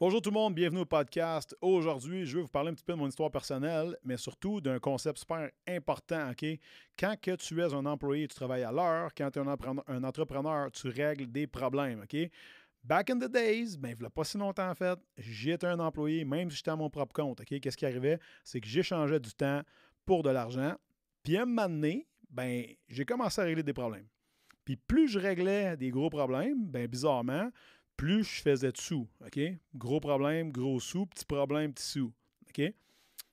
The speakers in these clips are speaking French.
Bonjour tout le monde, bienvenue au podcast. Aujourd'hui, je vais vous parler un petit peu de mon histoire personnelle, mais surtout d'un concept super important, OK? Quand que tu es un employé, tu travailles à l'heure. Quand tu es un entrepreneur, tu règles des problèmes, OK? Back in the days, ben, il pas si longtemps en fait, j'étais un employé, même si j'étais à mon propre compte, OK? Qu'est-ce qui arrivait? C'est que j'échangeais du temps pour de l'argent. Puis à un moment donné, ben, j'ai commencé à régler des problèmes. Puis plus je réglais des gros problèmes, ben bizarrement, plus je faisais de sous. OK? Gros problème, gros sous, petit problème, petit sous.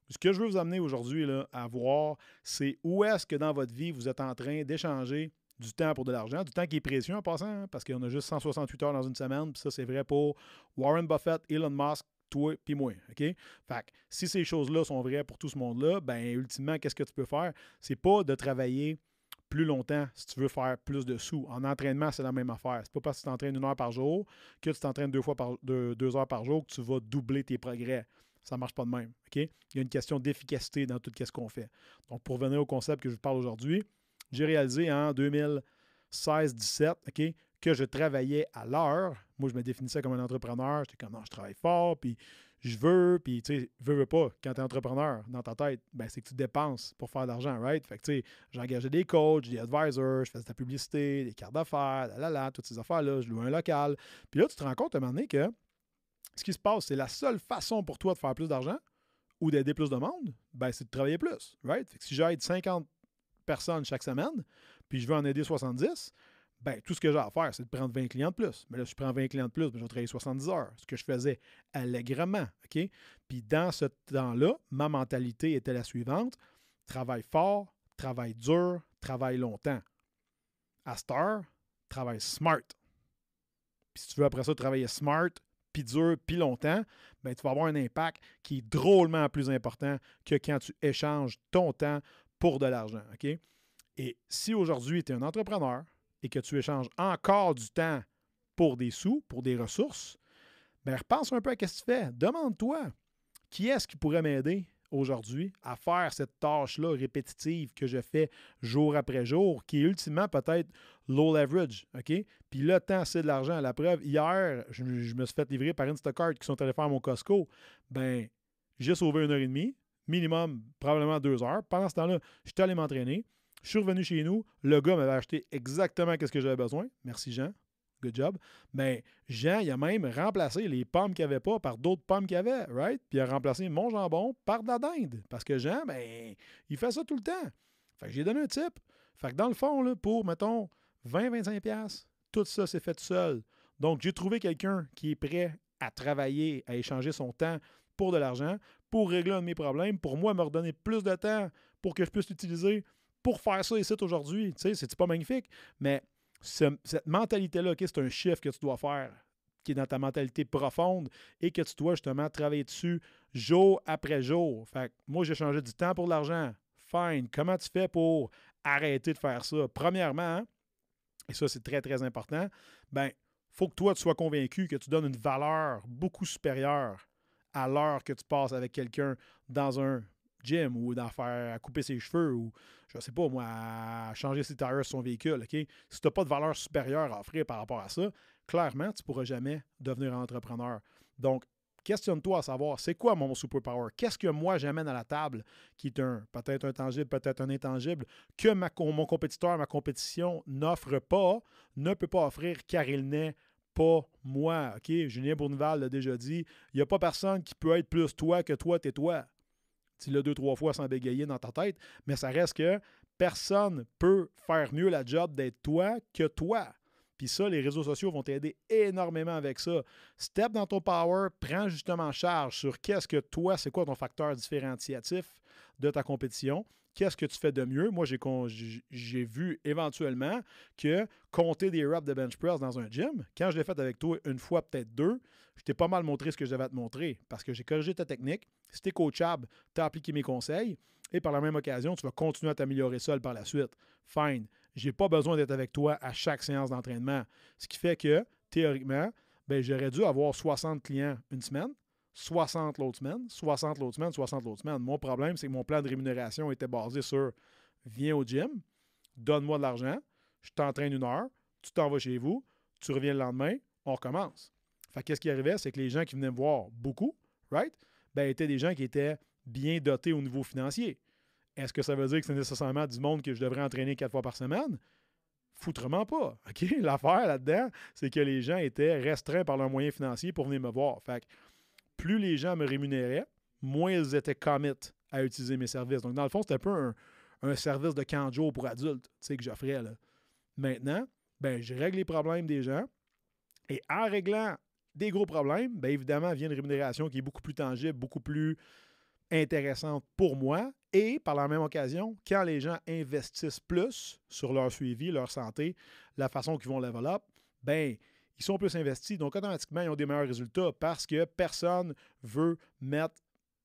Ce que je veux vous amener aujourd'hui à voir, c'est où est-ce que dans votre vie, vous êtes en train d'échanger du temps pour de l'argent, du temps qui est précieux en passant, hein, parce qu'on a juste 168 heures dans une semaine, puis ça, c'est vrai pour Warren Buffett, Elon Musk, toi, puis moi. Fait que si ces choses-là sont vraies pour tout ce monde-là, ben ultimement, qu'est-ce que tu peux faire? C'est pas de travailler plus longtemps si tu veux faire plus de sous. En entraînement, c'est la même affaire. C'est pas parce que tu t'entraînes une heure par jour que tu t'entraînes deux fois par deux, heures par jour que tu vas doubler tes progrès. Ça ne marche pas de même. OK? Il y a une question d'efficacité dans tout ce qu'on fait. Donc, pour revenir au concept que je vous parle aujourd'hui, j'ai réalisé en 2016-17 OK, que je travaillais à l'heure. Moi, je me définissais comme un entrepreneur. J'étais comme, non, je travaille fort, puis je veux, puis tu sais, veux, veux pas. Quand tu es entrepreneur, dans ta tête, ben, c'est que tu dépenses pour faire de l'argent, right? Fait que tu sais, j'engageais des coachs, des advisors, je faisais de la publicité, des cartes d'affaires, là, là, là, toutes ces affaires-là, je louais un local. Puis là, tu te rends compte à un moment donné que ce qui se passe, c'est la seule façon pour toi de faire plus d'argent ou d'aider plus de monde, ben, c'est de travailler plus, right? Fait que si j'aide 50 personnes chaque semaine, puis je veux en aider 70, ben, tout ce que j'ai à faire, c'est de prendre 20 clients de plus. Mais là, si je prends 20 clients de plus, ben, je vais travailler 70 heures, ce que je faisais allègrement. OK? Puis dans ce temps-là, ma mentalité était la suivante travaille fort, travaille dur, travaille longtemps. À Star, travaille smart. Puis si tu veux après ça travailler smart, puis dur, puis longtemps, ben, tu vas avoir un impact qui est drôlement plus important que quand tu échanges ton temps pour de l'argent. OK? Et si aujourd'hui, tu es un entrepreneur, et que tu échanges encore du temps pour des sous, pour des ressources, bien, repense un peu à ce que tu fais. Demande-toi, qui est-ce qui pourrait m'aider aujourd'hui à faire cette tâche-là répétitive que je fais jour après jour, qui est ultimement peut-être low leverage, OK? Puis le temps, c'est de l'argent. La preuve, hier, je, me suis fait livrer par Instacart qui sont allés faire mon Costco. Ben, j'ai sauvé une heure et demie, minimum probablement deux heures. Pendant ce temps-là, je suis allé m'entraîner. Je suis revenu chez nous. Le gars m'avait acheté exactement ce que j'avais besoin. Merci, Jean. Good job. Mais Jean, il a même remplacé les pommes qu'il avait pas par d'autres pommes qu'il avait, right? Puis il a remplacé mon jambon par de la dinde. Parce que Jean, ben, il fait ça tout le temps. Fait que j'ai donné un type. Fait que dans le fond, là, pour, mettons, 20-25$, tout ça, c'est fait seul. Donc, j'ai trouvé quelqu'un qui est prêt à travailler, à échanger son temps pour de l'argent, pour régler un de mes problèmes, pour moi, me redonner plus de temps pour que je puisse l'utiliser pour faire ça ici aujourd'hui. Tu c'est pas magnifique? Mais cette mentalité-là, c'est un chiffre que tu dois faire qui est dans ta mentalité profonde et que tu dois justement travailler dessus jour après jour. Fait que moi, j'ai changé du temps pour l'argent. Fine. Comment tu fais pour arrêter de faire ça? Premièrement, et ça, c'est très, très important, ben, faut que toi, tu sois convaincu que tu donnes une valeur beaucoup supérieure à l'heure que tu passes avec quelqu'un dans un gym ou d'en faire à couper ses cheveux ou, je sais pas, moi, à changer ses tires sur son véhicule. OK? Si tu n'as pas de valeur supérieure à offrir par rapport à ça, clairement, tu ne pourras jamais devenir entrepreneur. Donc, questionne-toi à savoir, c'est quoi mon superpower? Qu'est-ce que moi j'amène à la table qui est un peut-être un tangible, peut-être un intangible, que ma, mon compétiteur, ma compétition n'offre pas, ne peut pas offrir car il n'est pas moi. OK? Julien Bourneval l'a déjà dit. Il n'y a pas personne qui peut être plus toi que toi, t'es toi. Tu l'as deux, trois fois sans bégayer dans ta tête, mais ça reste que personne peut faire mieux la job d'être toi que toi. Puis ça, les réseaux sociaux vont t'aider énormément avec ça. Step dans ton power, prends justement charge sur qu'est-ce que toi, c'est quoi ton facteur différenciatif de ta compétition qu'est-ce que tu fais de mieux? Moi, j'ai vu éventuellement que compter des reps de bench press dans un gym, quand je l'ai fait avec toi une fois, peut-être deux, je t'ai pas mal montré ce que j'avais à te montrer parce que j'ai corrigé ta technique. Es coachable, tu as appliqué mes conseils et par la même occasion, tu vas continuer à t'améliorer seul par la suite. Fine. J'ai pas besoin d'être avec toi à chaque séance d'entraînement. Ce qui fait que, théoriquement, ben, j'aurais dû avoir 60 clients une semaine 60 l'autre semaine, 60 l'autre semaine, 60 l'autre semaine. Mon problème, c'est que mon plan de rémunération était basé sur viens au gym, donne-moi de l'argent, je t'entraîne une heure, tu t'en vas chez vous, tu reviens le lendemain, on recommence. Fait qu'est-ce qui arrivait? C'est que les gens qui venaient me voir beaucoup, right? Ben, étaient des gens qui étaient bien dotés au niveau financier. Est-ce que ça veut dire que c'est nécessairement du monde que je devrais entraîner quatre fois par semaine? Foutrement pas. OK? L'affaire là-dedans, c'est que les gens étaient restreints par leurs moyens financiers pour venir me voir. Fait que plus les gens me rémunéraient, moins ils étaient commit à utiliser mes services. Donc, dans le fond, c'était un peu un, service de camp pour adultes que j'offrais. Maintenant, ben, je règle les problèmes des gens. Et en réglant des gros problèmes, bien évidemment, vient une rémunération qui est beaucoup plus tangible, beaucoup plus intéressante pour moi. Et par la même occasion, quand les gens investissent plus sur leur suivi, leur santé, la façon qu'ils vont level up, ben ils sont plus investis. Donc, automatiquement, ils ont des meilleurs résultats parce que personne veut mettre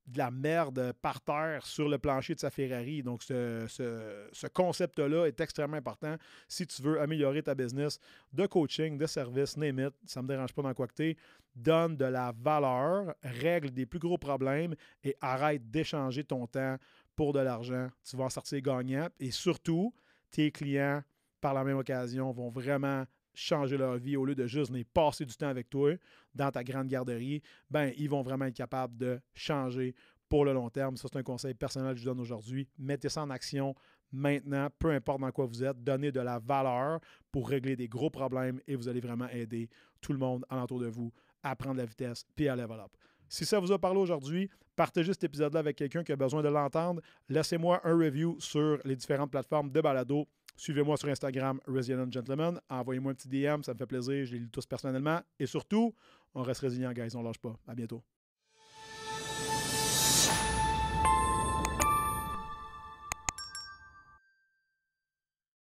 de la merde par terre sur le plancher de sa Ferrari. Donc, ce, concept-là est extrêmement important si tu veux améliorer ta business de coaching, de service, name ça ne me dérange pas dans quoi que tu Donne de la valeur, règle des plus gros problèmes et arrête d'échanger ton temps pour de l'argent. Tu vas en sortir gagnant et surtout, tes clients, par la même occasion, vont vraiment changer leur vie au lieu de juste venir passer du temps avec toi dans ta grande garderie, ben ils vont vraiment être capables de changer pour le long terme. Ça, c'est un conseil personnel que je donne aujourd'hui. Mettez ça en action maintenant, peu importe dans quoi vous êtes. Donnez de la valeur pour régler des gros problèmes et vous allez vraiment aider tout le monde alentour de vous à prendre la vitesse puis à level up. Si ça vous a parlé aujourd'hui, partagez cet épisode-là avec quelqu'un qui a besoin de l'entendre. Laissez-moi un review sur les différentes plateformes de balado. Suivez-moi sur Instagram, Resilient Gentleman. Envoyez-moi un petit DM, ça me fait plaisir. Je les lis tous personnellement. Et surtout, on reste résilient, guys. On lâche pas. À bientôt.